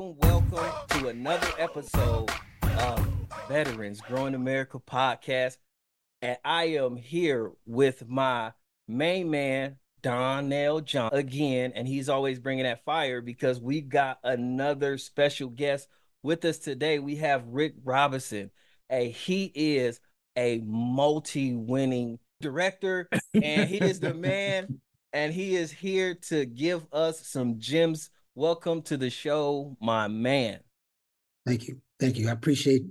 Welcome, welcome to another episode of Veterans Growing America podcast. And I am here with my main man, Donnell Johns, again. And he's always bringing that fire because we got another special guest with us today. We have Rick Robinson. And he is a multi winning director, and he is the man, and he is here to give us some gems Welcome to the show, my man. Thank you. Thank you. I appreciate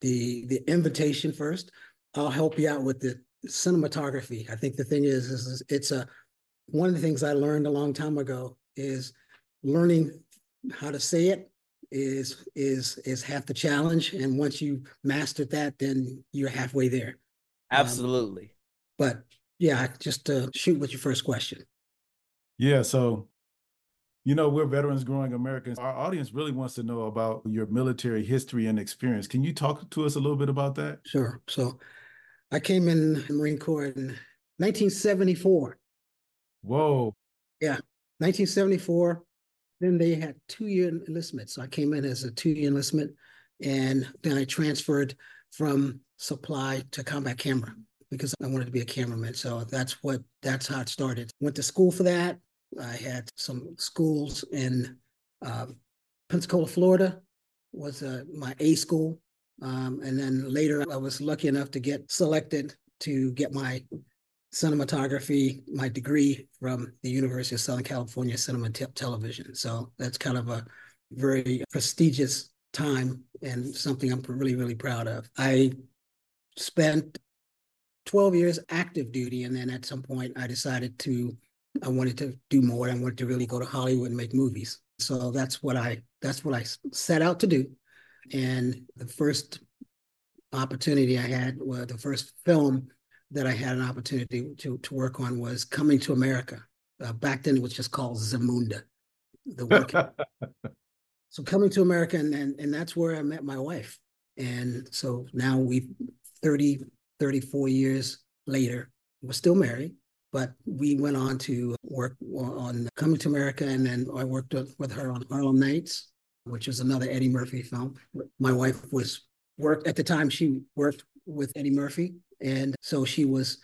the the invitation first. I'll help you out with the cinematography. I think the thing is, is it's a one of the things I learned a long time ago is learning how to say it is is is half the challenge. And once you mastered that, then you're halfway there. Um, Absolutely. Um, but yeah, just to shoot with your first question. Yeah. So you know, we're veterans growing Americans. Our audience really wants to know about your military history and experience. Can you talk to us a little bit about that? Sure. So I came in the Marine Corps in 1974. Whoa. Yeah. 1974. Then they had two year enlistment. So I came in as a two year enlistment. And then I transferred from supply to combat camera because I wanted to be a cameraman. So that's what that's how it started. Went to school for that, I had some schools in uh, Pensacola, Florida, was uh, my A school. Um, and then later, I was lucky enough to get selected to get my cinematography, my degree from the University of Southern California Cinema Te- Television. So that's kind of a very prestigious time and something I'm really, really proud of. I spent 12 years active duty, and then at some point, I decided to I wanted to do more. I wanted to really go to Hollywood and make movies. So that's what I that's what I set out to do. And the first opportunity I had, well, the first film that I had an opportunity to to work on was Coming to America. Uh, back then, it was just called Zamunda. The work. so Coming to America, and, and and that's where I met my wife. And so now we 30, 34 years later, we're still married but we went on to work on Coming to America, and then I worked with her on Harlem Nights, which is another Eddie Murphy film. My wife was worked at the time. She worked with Eddie Murphy, and so she was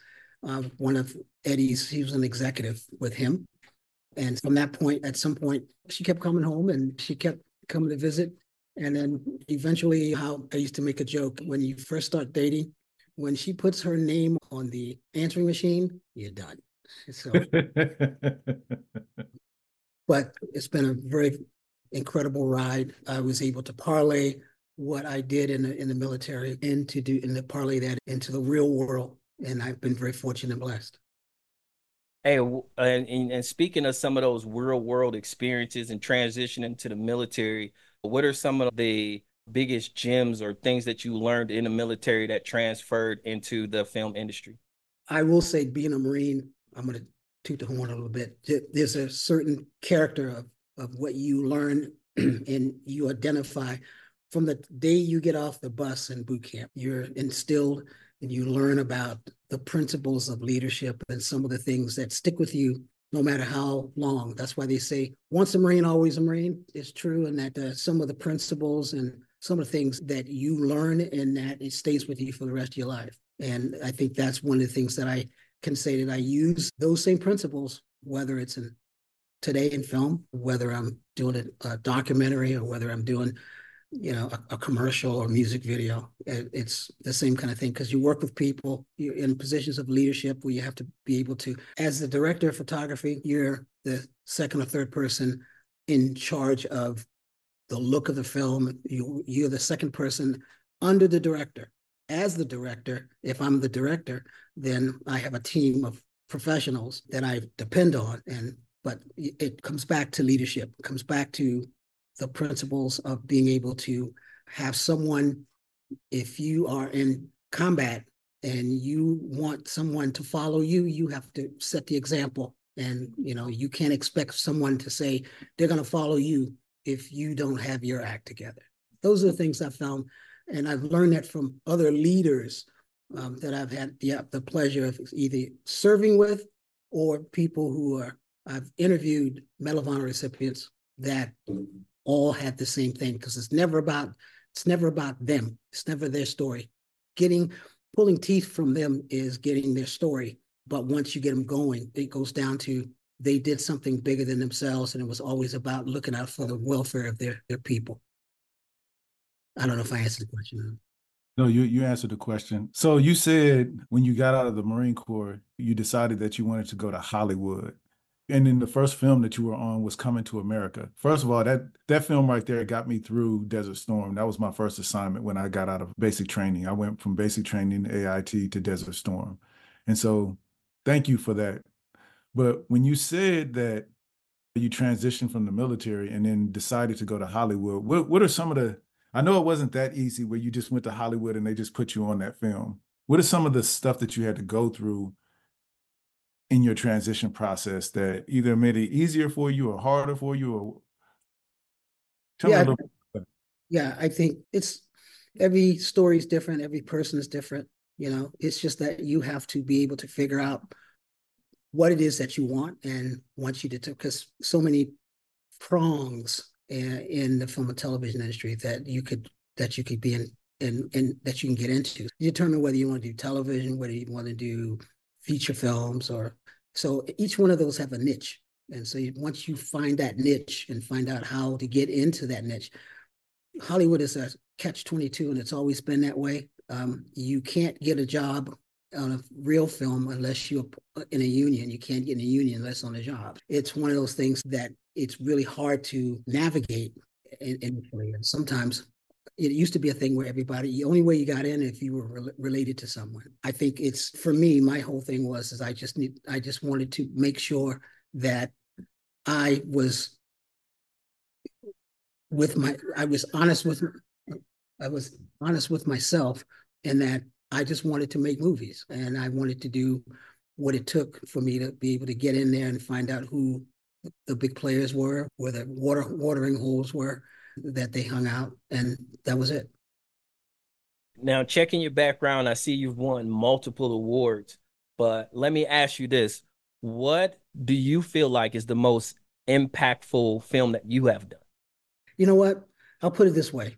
uh, one of Eddie's. He was an executive with him, and from that point, at some point, she kept coming home, and she kept coming to visit. And then eventually, how I used to make a joke when you first start dating, when she puts her name on the answering machine, you're done. So, but it's been a very incredible ride. I was able to parlay what I did in the in the military into do in the parlay that into the real world, and I've been very fortunate and blessed. Hey, and, and speaking of some of those real world experiences and transitioning to the military, what are some of the biggest gems or things that you learned in the military that transferred into the film industry? I will say, being a Marine, I'm going to toot the horn a little bit. There's a certain character of, of what you learn and you identify from the day you get off the bus in boot camp. You're instilled and you learn about the principles of leadership and some of the things that stick with you no matter how long. That's why they say once a Marine, always a Marine. It's true, and that uh, some of the principles and some of the things that you learn and that it stays with you for the rest of your life. And I think that's one of the things that I can say that I use those same principles, whether it's in today in film, whether I'm doing a, documentary or whether I'm doing, you know, a, a commercial or music video. It's the same kind of thing because you work with people, you're in positions of leadership where you have to be able to, as the director of photography, you're the second or third person in charge of the look of the film. You, you're the second person under the director. As the director, if I'm the director, then I have a team of professionals that I depend on. And but it comes back to leadership. Comes back to the principles of being able to have someone. If you are in combat and you want someone to follow you, you have to set the example. And you know you can't expect someone to say they're going to follow you if you don't have your act together. Those are the things I found, and I've learned that from other leaders um, that I've had the, the pleasure of either serving with or people who are I've interviewed Medal of Honor recipients that all had the same thing because it's never about it's never about them. It's never their story. Getting pulling teeth from them is getting their story. But once you get them going, it goes down to they did something bigger than themselves, and it was always about looking out for the welfare of their their people. I don't know if I answered the question. No, you you answered the question. So you said when you got out of the Marine Corps, you decided that you wanted to go to Hollywood. And then the first film that you were on was Coming to America. First of all, that that film right there got me through Desert Storm. That was my first assignment when I got out of basic training. I went from basic training AIT to Desert Storm. And so thank you for that. But when you said that you transitioned from the military and then decided to go to Hollywood, what what are some of the I know it wasn't that easy where you just went to Hollywood and they just put you on that film. What are some of the stuff that you had to go through in your transition process that either made it easier for you or harder for you or Tell yeah, yeah, I think it's every story is different, every person is different. You know, it's just that you have to be able to figure out what it is that you want and want you to because so many prongs in, in the film and television industry that you could that you could be in and and that you can get into. You determine whether you want to do television, whether you want to do feature films, or so each one of those have a niche. And so once you find that niche and find out how to get into that niche, Hollywood is a catch twenty two, and it's always been that way. Um, you can't get a job on a real film unless you're in a union. You can't get in a union unless on a job. It's one of those things that it's really hard to navigate initially. And sometimes it used to be a thing where everybody, the only way you got in if you were re- related to someone. I think it's for me, my whole thing was is I just need, I just wanted to make sure that I was with my, I was honest with, I was honest with myself and that I just wanted to make movies and I wanted to do what it took for me to be able to get in there and find out who the big players were, where the water watering holes were that they hung out, and that was it. Now, checking your background, I see you've won multiple awards, but let me ask you this. What do you feel like is the most impactful film that you have done? You know what? I'll put it this way.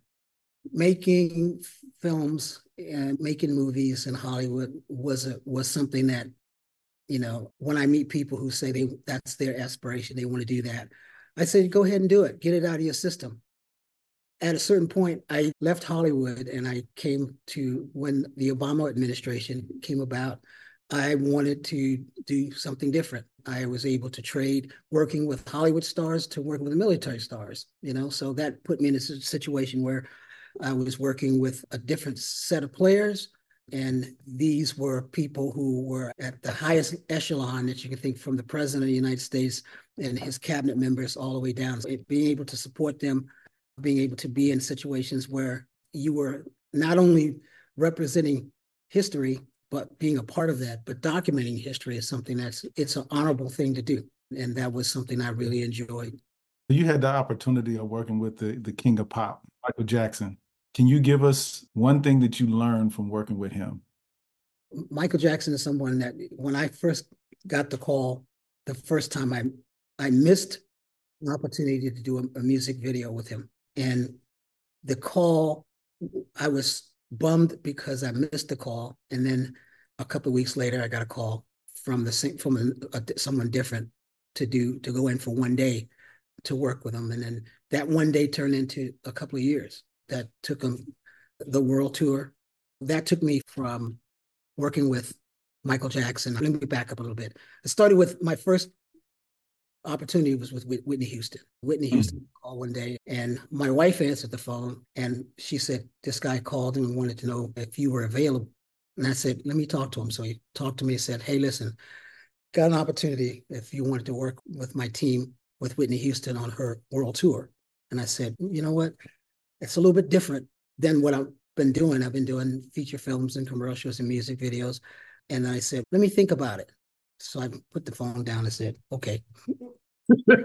Making films and making movies in Hollywood was a, was something that you know, when I meet people who say they that's their aspiration, they want to do that, I say, go ahead and do it. Get it out of your system. At a certain point, I left Hollywood and I came to when the Obama administration came about. I wanted to do something different. I was able to trade working with Hollywood stars to working with military stars, you know, so that put me in a situation where I was working with a different set of players and these were people who were at the highest echelon that you can think from the president of the United States and his cabinet members all the way down. So being able to support them, being able to be in situations where you were not only representing history, but being a part of that, but documenting history is something that's it's an honorable thing to do. And that was something I really enjoyed. You had the opportunity of working with the, the king of pop, Michael Jackson. Can you give us one thing that you learned from working with him? Michael Jackson is someone that when I first got the call, the first time I I missed an opportunity to do a, a music video with him. And the call, I was bummed because I missed the call. And then a couple weeks later, I got a call from the same from a, a, someone different to do to go in for one day to work with them, And then that one day turned into a couple of years that took them the world tour. That took me from working with Michael Jackson. Let me back up a little bit. I started with my first opportunity was with Whitney Houston. Whitney hmm. Houston mm-hmm. called one day, and my wife answered the phone, and she said this guy called and wanted to know if you were available. And I said, let me talk to him. So he talked to me and said, hey, listen, got an opportunity if you wanted to work with my team with Whitney Houston on her world tour. And I said, you know what? it's a little bit different than what I've been doing. I've been doing feature films and commercials and music videos. And I said, let me think about it. So I put the phone down and said, okay. and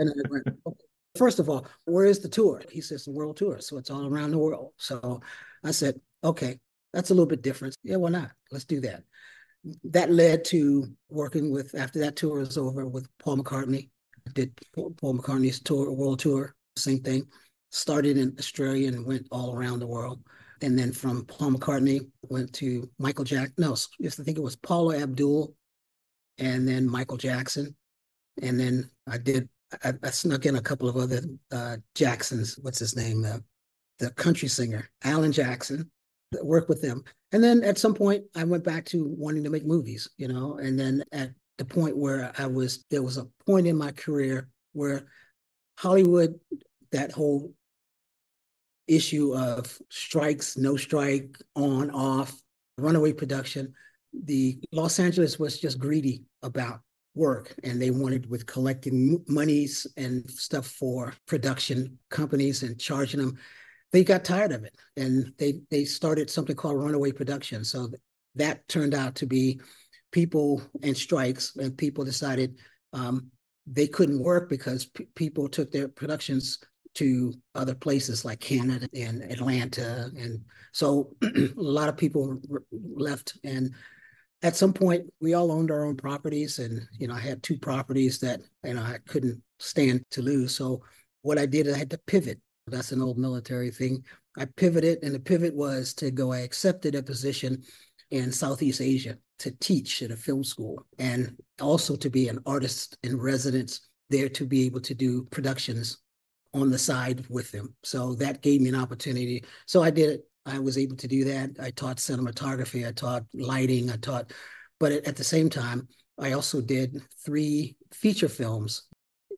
I went, okay. First of all, where is the tour? He says the world tour. So it's all around the world. So I said, okay, that's a little bit different. Yeah, why not? Let's do that. That led to working with, after that tour was over, with Paul McCartney. I did Paul McCartney's tour, world tour same thing. Started in Australia and went all around the world. And then from Paul McCartney, went to Michael Jack. No, I think it was Paula Abdul, and then Michael Jackson. And then I did, I, I snuck in a couple of other uh, Jacksons. What's his name? Uh, the country singer, Alan Jackson, work with them. And then at some point, I went back to wanting to make movies, you know. And then at the point where I was, there was a point in my career where Hollywood, that whole issue of strikes, no strike, on, off, runaway production, the Los Angeles was just greedy about work and they wanted with collecting monies and stuff for production companies and charging them they got tired of it and they they started something called runaway production. So that turned out to be people and strikes and people decided um, they couldn't work because p- people took their productions to other places like Canada and Atlanta and so a lot of people left and at some point we all owned our own properties and you know I had two properties that you know I couldn't stand to lose so what I did I had to pivot that's an old military thing. I pivoted, and the pivot was to go. I accepted a position in Southeast Asia to teach at a film school and also to be an artist in residence there to be able to do productions on the side with them. So that gave me an opportunity. So I did it. I was able to do that. I taught cinematography, I taught lighting, I taught, but at the same time, I also did three feature films.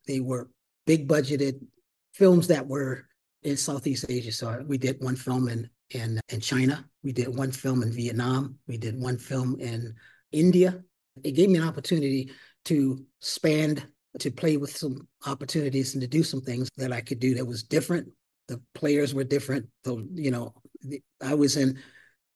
They were big budgeted films that were in Southeast Asia. So we did one film in in in China. We did one film in Vietnam. We did one film in India. It gave me an opportunity to span to play with some opportunities and to do some things that I could do that was different. The players were different. The you know the, I was in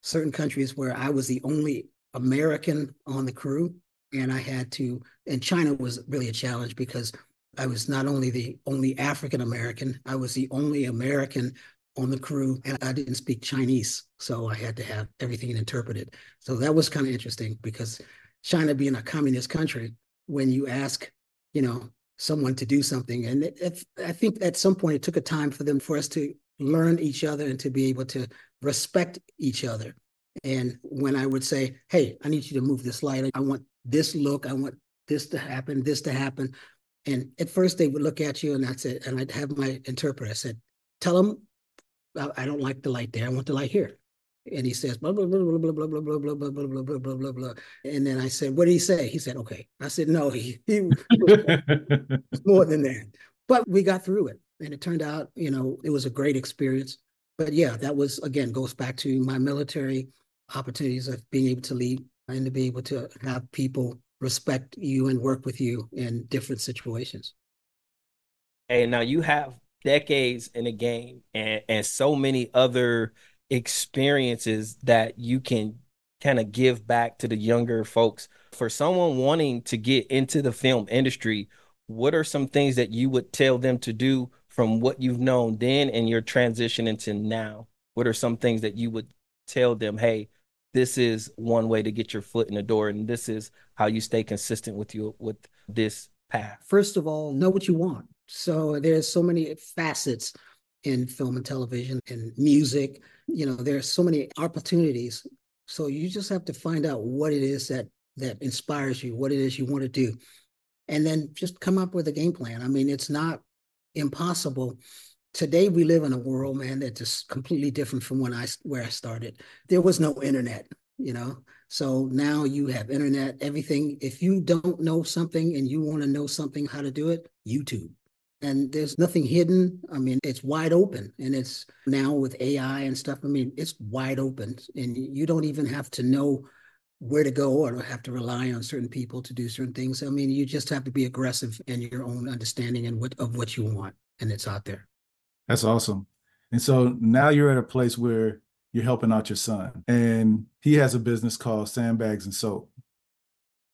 certain countries where I was the only American on the crew, and I had to. And China was really a challenge because I was not only the only African American, I was the only American on the crew, and I didn't speak Chinese. So I had to have everything interpreted. So that was kind of interesting because China being a communist country, when you ask, you know, someone to do something, and it, it, I think at some point it took a time for them for us to learn each other and to be able to respect each other. And when I would say, "Hey, I need you to move this light. I want this look. I want this to happen. This to happen," And at first they would look at you and that's it. And I'd have my interpreter. I said, tell them I don't like the light there. I want the light here. And he says, blah, blah, blah, blah, blah, blah, blah, blah, blah, blah, blah, blah, blah, blah, blah, blah. And then I said, what did he say? He said, okay. I said, no, he, he was more than that. But we got through it. And it turned out, you know, it was a great experience. But yeah, that was, again, goes back to my military opportunities of being able to lead and to be able to have people respect you and work with you in different situations. Hey, now you have decades in the game and, and so many other experiences that you can kind of give back to the younger folks. For someone wanting to get into the film industry, what are some things that you would tell them to do from what you've known then and your transition into now? What are some things that you would tell them, hey, this is one way to get your foot in the door and this is how you stay consistent with you with this path first of all know what you want. So there's so many facets in film and television and music. You know there's so many opportunities. So you just have to find out what it is that that inspires you what it is you want to do and then just come up with a game plan. I mean it's not impossible. Today we live in a world man that's just completely different from when i where i started. There was no internet you know? So now you have internet everything. If you don't know something and you want to know something how to do it youtube. And there's nothing hidden. I mean it's wide open and it's now with ai and stuff i mean it's wide open and you don't even have to know where to go or have to rely on certain people to do certain things i mean you just have to be aggressive in your own understanding and what of what you want and it's out there that's awesome. And so now you're at a place where you're helping out your son, and he has a business called Sandbags and Soap.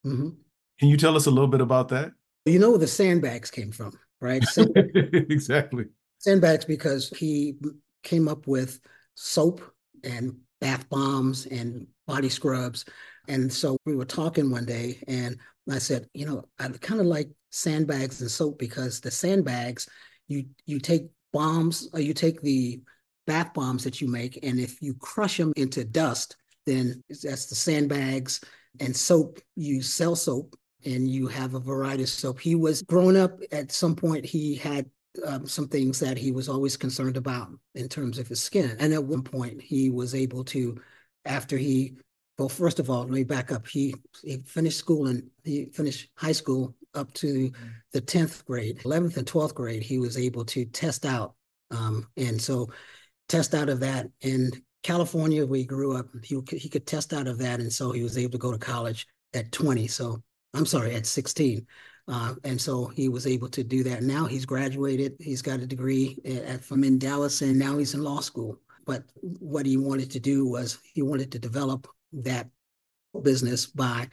Mm-hmm. Can you tell us a little bit about that? You know where the sandbags came from, right? exactly. Sandbags because he came up with soap and bath bombs and body scrubs. And so we were talking one day, and I said, you know, I kind of like sandbags and soap because the sandbags you you take bombs, or you take the bath bombs that you make, and if you crush them into dust, then that's the sandbags and soap. You sell soap and you have a variety of soap. He was growing up at some point, he had um, some things that he was always concerned about in terms of his skin. And at one point, he was able to, after he, well, first of all, let me back up. He he finished school and he finished high school up to the 10th grade, 11th and 12th grade. He was able to test out. Um, and so test out of that in California, where we grew up, he, he could test out of that. And so he was able to go to college at 20. So I'm sorry, at 16. Uh, and so he was able to do that. Now he's graduated. He's got a degree at, from in Dallas, and now he's in law school. But what he wanted to do was he wanted to develop that business by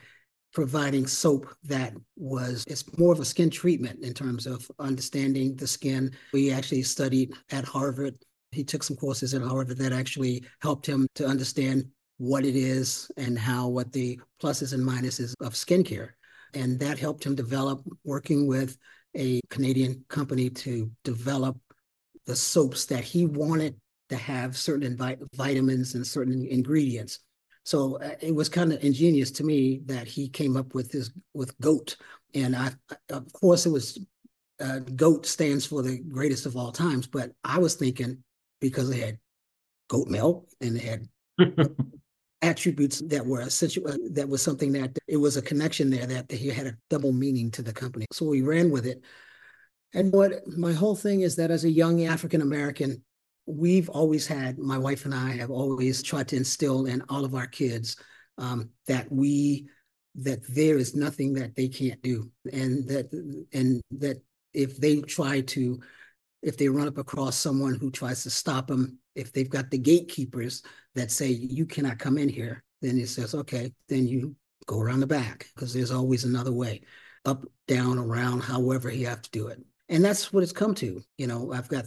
providing soap that was it's more of a skin treatment in terms of understanding the skin. We actually studied at Harvard. He took some courses at Harvard that actually helped him to understand what it is and how what the pluses and minuses of skincare. And that helped him develop, working with a Canadian company to develop the soaps that he wanted to have certain vitamins and certain ingredients. So uh, it was kind of ingenious to me that he came up with this with goat, and I, of course, it was uh, goat stands for the greatest of all times. But I was thinking because it had goat milk and it had attributes that were essential, uh, that was something that it was a connection there that he had a double meaning to the company. So we ran with it. And what my whole thing is that as a young African American, we've always had, my wife and I have always tried to instill in all of our kids um, that we, that there is nothing that they can't do. And that, and that if they try to, if they run up across someone who tries to stop them, if they've got the gatekeepers that say you cannot come in here, then it says, okay, then you go around the back because there's always another way, up, down, around, however you have to do it. And that's what it's come to. You know, I've got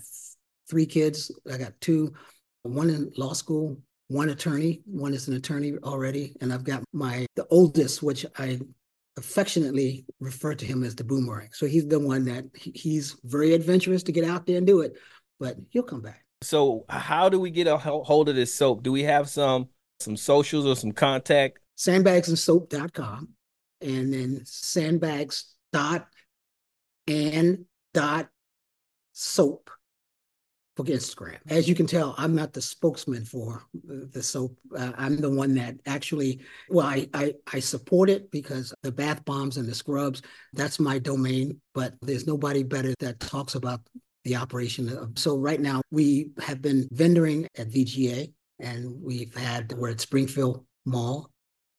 three kids. I got two, one in law school, one attorney, one is an attorney already, and I've got my the oldest, which I affectionately refer to him as the boomerang. So he's the one that he's very adventurous to get out there and do it, but he'll come back. So how do we get a hold of this soap? Do we have some some socials or some contact? Sandbagsandsoap.com and then sandbags dot and dot soap for Instagram. As you can tell, I'm not the spokesman for the soap. Uh, I'm the one that actually, well, I, I, I support it because the bath bombs and the scrubs, that's my domain. But there's nobody better that talks about the operation. So right now we have been vendoring at VGA and we've had, we're at Springfield Mall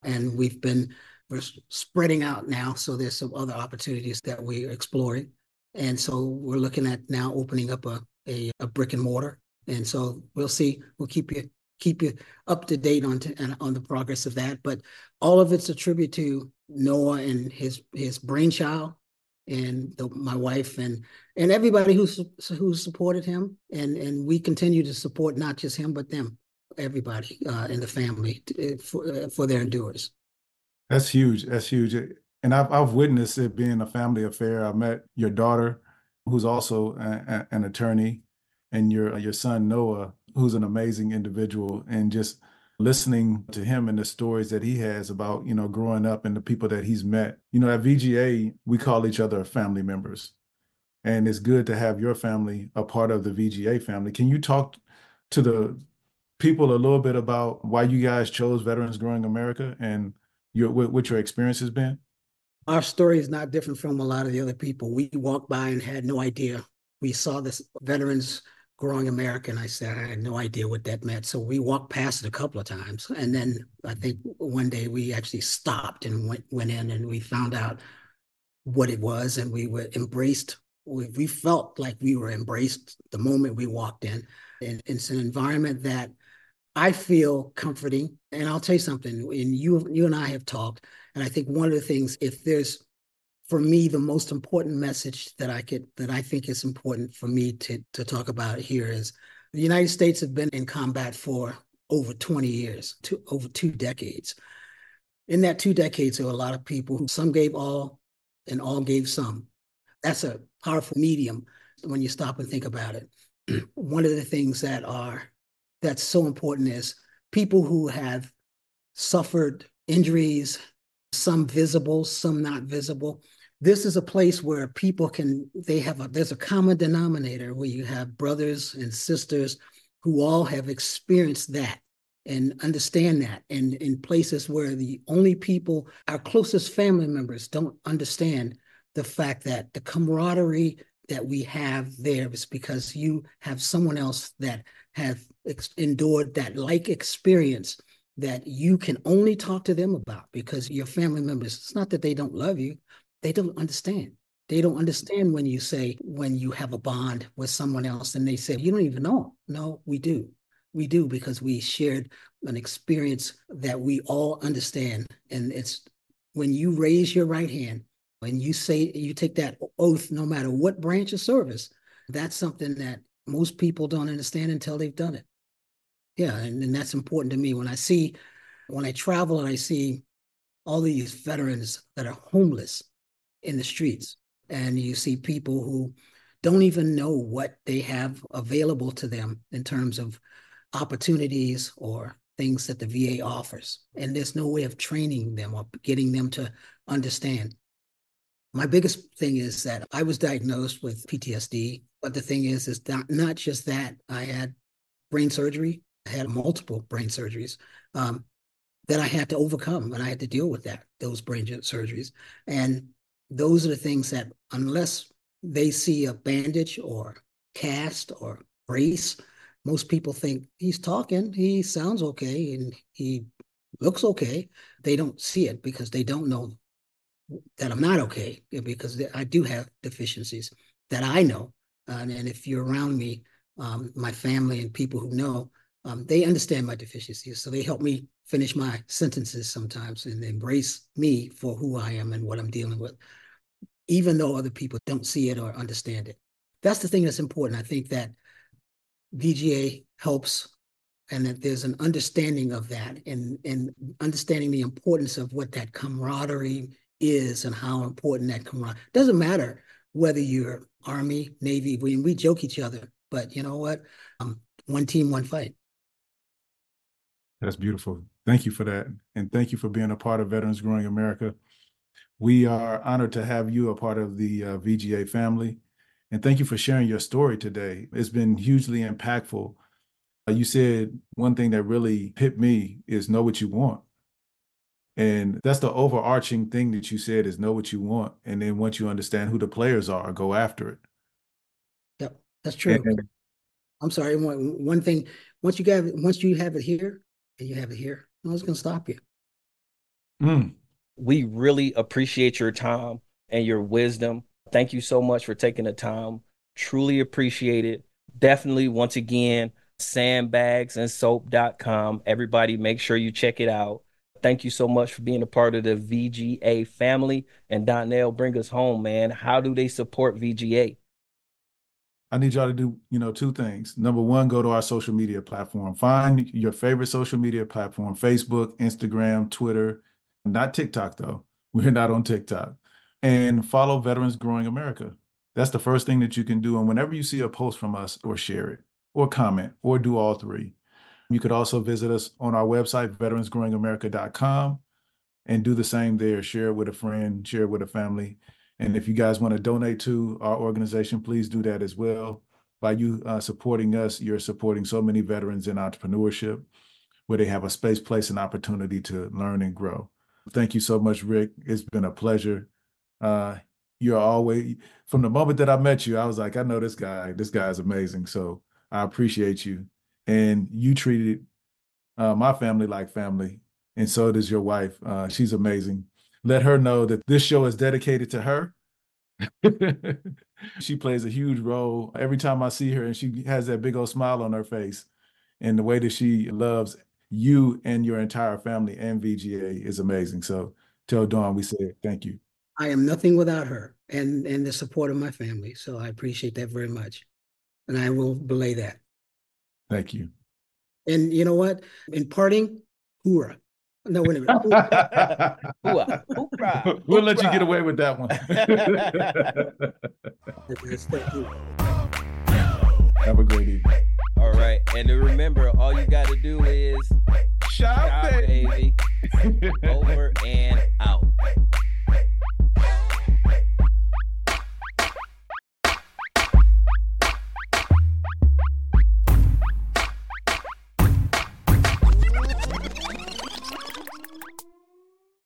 and we've been, we're spreading out now. So there's some other opportunities that we're exploring. And so we're looking at now opening up a, a, a brick and mortar. And so we'll see, we'll keep you keep you up to date on to, on the progress of that. But all of it's a tribute to Noah and his his brainchild and the, my wife and and everybody who who supported him. And and we continue to support not just him but them everybody uh, in the family to, uh, for uh, for their endurance. That's huge. That's huge. And I've I've witnessed it being a family affair. I met your daughter who's also a, a, an attorney and your your son Noah who's an amazing individual and just listening to him and the stories that he has about, you know, growing up and the people that he's met. You know, at VGA, we call each other family members. And it's good to have your family a part of the VGA family. Can you talk to the people a little bit about why you guys chose Veterans Growing America and your what your experience has been? Our story is not different from a lot of the other people. We walked by and had no idea. We saw this Veterans growing American. I said I had no idea what that meant. So we walked past it a couple of times, and then I think one day we actually stopped and went went in, and we found out what it was, and we were embraced. We, we felt like we were embraced the moment we walked in, and it's an environment that I feel comforting. And I'll tell you something. And you you and I have talked, and I think one of the things, if there's for me the most important message that I could that I think is important for me to to talk about here is the United States have been in combat for over 20 years, two, over two decades. In that two decades, there were a lot of people who some gave all and all gave some. That's a powerful medium when you stop and think about it. One of the things that are that's so important is people who have suffered injuries, some visible, some not visible. This is a place where people can, they have a, there's a common denominator where you have brothers and sisters who all have experienced that and understand that. And in places where the only people, our closest family members, don't understand the fact that the camaraderie that we have there is because you have someone else that have endured that like experience that you can only talk to them about because your family members it's not that they don't love you they don't understand. They don't understand when you say when you have a bond with someone else and they say you don't even know no we do. We do because we shared an experience that we all understand. And it's when you raise your right hand and you say you take that oath no matter what branch of service that's something that most people don't understand until they've done it yeah and, and that's important to me when i see when i travel and i see all these veterans that are homeless in the streets and you see people who don't even know what they have available to them in terms of opportunities or things that the VA offers. And there's no way of training them or getting them to understand. My biggest thing is that I was diagnosed with PTSD, but the thing is, is not, not just that. I had brain surgery, had multiple brain surgeries um, that I had to overcome, and I had to deal with that, those brain surgeries. And those are the things that, unless they see a bandage or cast or brace, most people think he's talking, he sounds okay, and he looks okay. They don't see it because they don't know that I'm not okay because I do have deficiencies that I know. And if you're around me, um, my family and people who know, um, they understand my deficiencies. So they help me finish my sentences sometimes and embrace me for who I am and what I'm dealing with, even though other people don't see it or understand it. That's the thing that's important. I think that VGA helps and that there's an understanding of that and, and understanding the importance of what that camaraderie is and how important that camaraderie doesn't matter whether you're army navy we, we joke each other but you know what um, one team one fight that's beautiful thank you for that and thank you for being a part of veterans growing america we are honored to have you a part of the uh, vga family and thank you for sharing your story today. It's been hugely impactful. Uh, you said one thing that really hit me is know what you want. And that's the overarching thing that you said is know what you want. And then once you understand who the players are, go after it. Yep, that's true. And, I'm sorry. One, one thing, once you get once you have it here and you have it here, no one's gonna stop you. Mm. We really appreciate your time and your wisdom Thank you so much for taking the time. Truly appreciate it. Definitely, once again, sandbagsandsoap.com. Everybody, make sure you check it out. Thank you so much for being a part of the VGA family. And Donnell, bring us home, man. How do they support VGA? I need y'all to do, you know, two things. Number one, go to our social media platform. Find your favorite social media platform, Facebook, Instagram, Twitter, not TikTok though. We're not on TikTok and follow Veterans Growing America. That's the first thing that you can do. And whenever you see a post from us, or share it, or comment, or do all three. You could also visit us on our website, veteransgrowingamerica.com, and do the same there. Share it with a friend, share it with a family. And if you guys want to donate to our organization, please do that as well. By you uh, supporting us, you're supporting so many veterans in entrepreneurship where they have a space, place, and opportunity to learn and grow. Thank you so much, Rick. It's been a pleasure. Uh, you're always from the moment that I met you, I was like, I know this guy. This guy is amazing. So I appreciate you, and you treated uh, my family like family, and so does your wife. Uh, she's amazing. Let her know that this show is dedicated to her. she plays a huge role every time I see her, and she has that big old smile on her face, and the way that she loves you and your entire family and VGA is amazing. So tell Dawn we said thank you. I am nothing without her and and the support of my family. So I appreciate that very much. And I will belay that. Thank you. And you know what? In parting, hoorah. No, wait a minute. Hoorah, uh, hoorah, we'll let you get away with that one. Yes, thank you. Have a great evening. All right. And remember, all you got to do is Shout, shop, baby. baby. Over